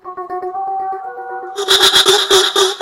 Ha ha ha ha ha!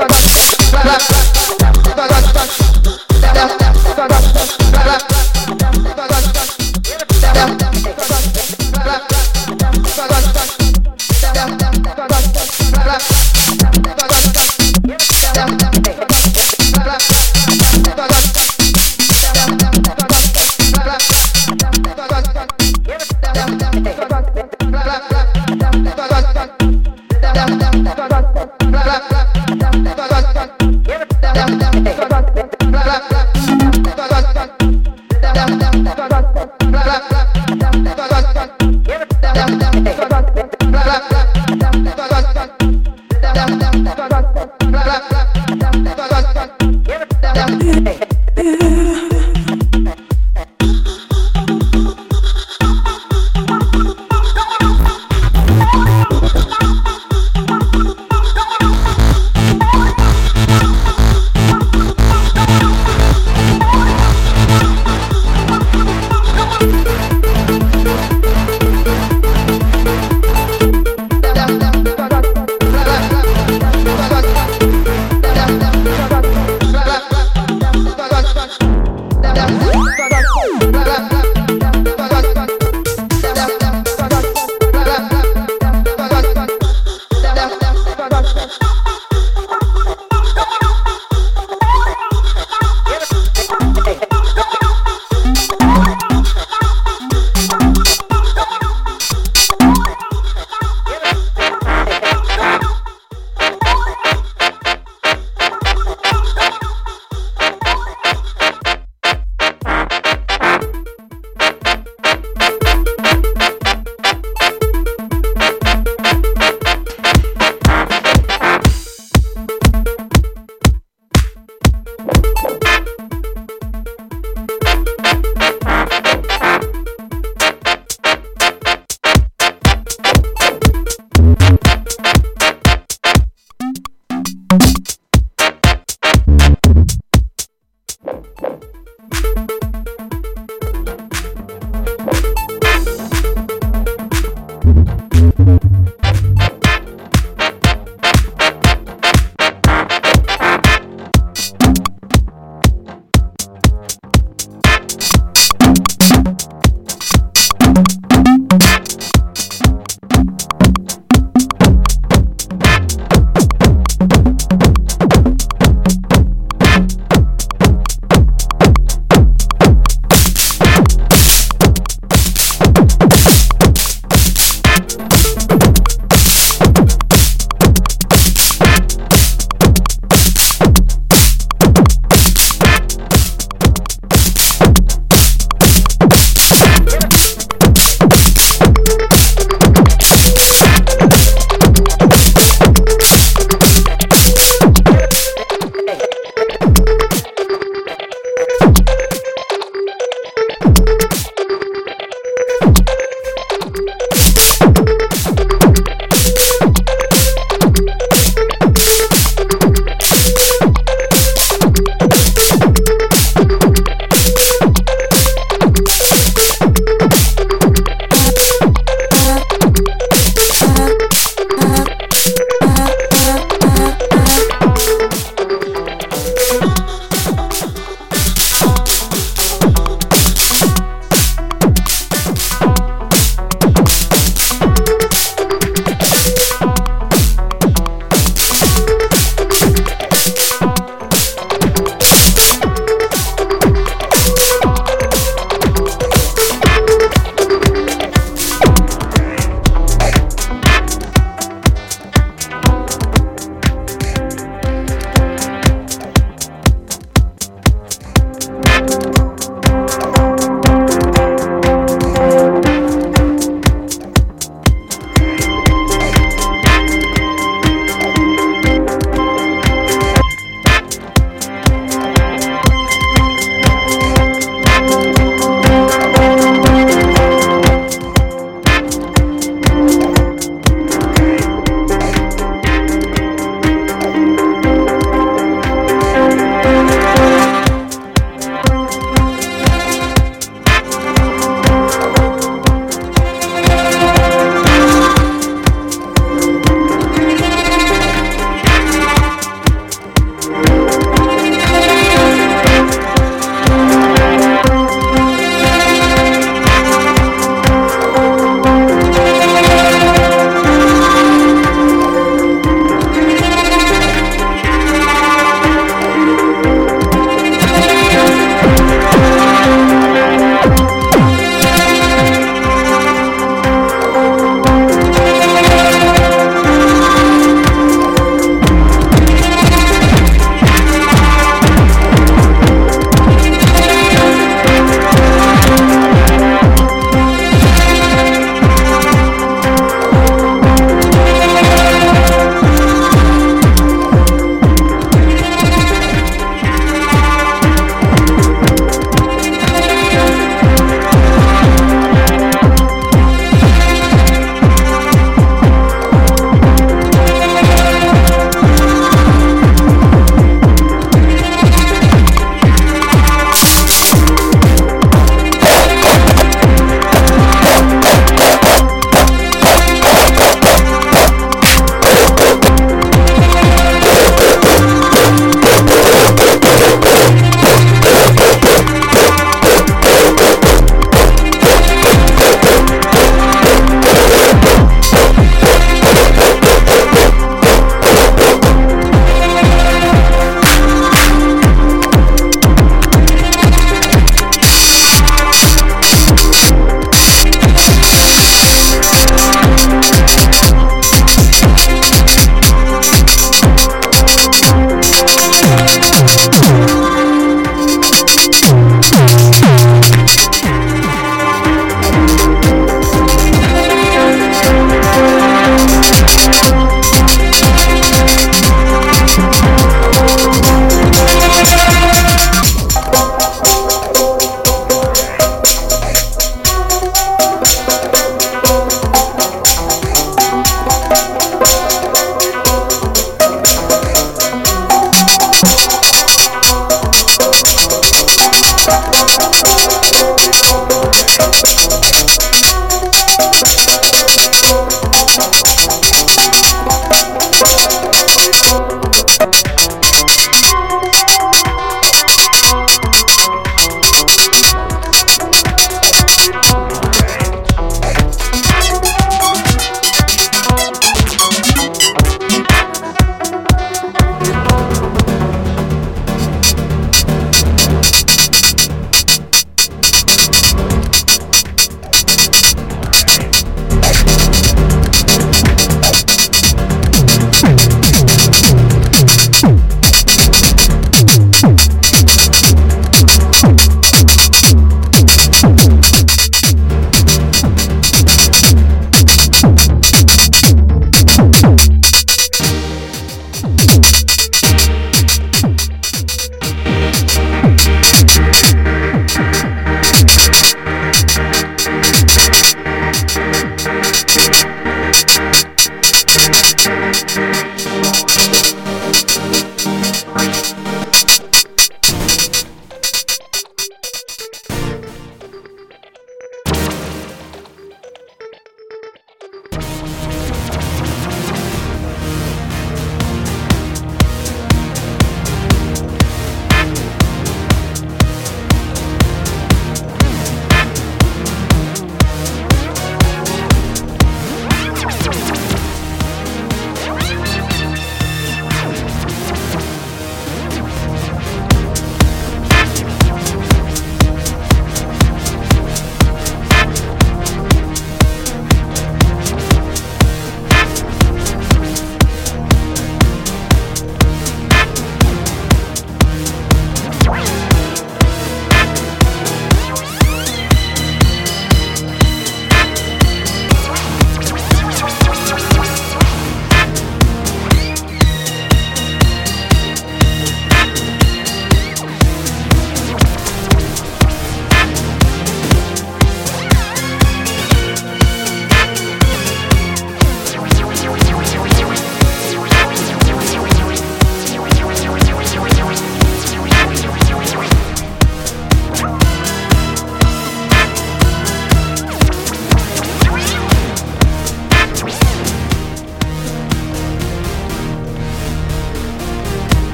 Come on. Bye.